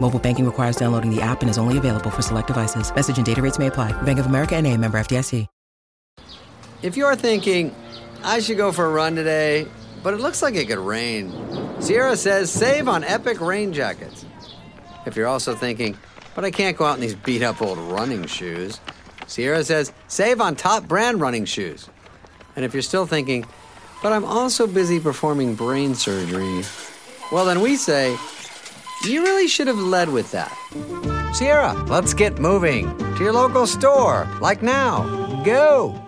Mobile banking requires downloading the app and is only available for select devices. Message and data rates may apply. Bank of America and a member FDIC. If you're thinking, I should go for a run today, but it looks like it could rain, Sierra says save on epic rain jackets. If you're also thinking, but I can't go out in these beat up old running shoes, Sierra says save on top brand running shoes. And if you're still thinking, but I'm also busy performing brain surgery, well, then we say, you really should have led with that. Sierra, let's get moving to your local store, like now. Go!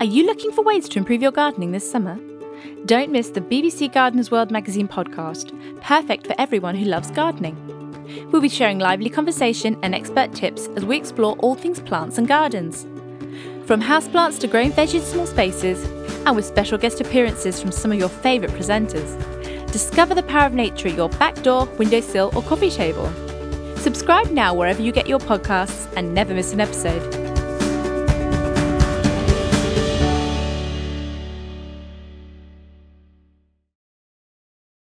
Are you looking for ways to improve your gardening this summer? Don't miss the BBC Gardener's World magazine podcast, perfect for everyone who loves gardening. We'll be sharing lively conversation and expert tips as we explore all things plants and gardens. From houseplants to growing veggies in small spaces, and with special guest appearances from some of your favourite presenters. Discover the power of nature at your back door, windowsill, or coffee table. Subscribe now wherever you get your podcasts and never miss an episode.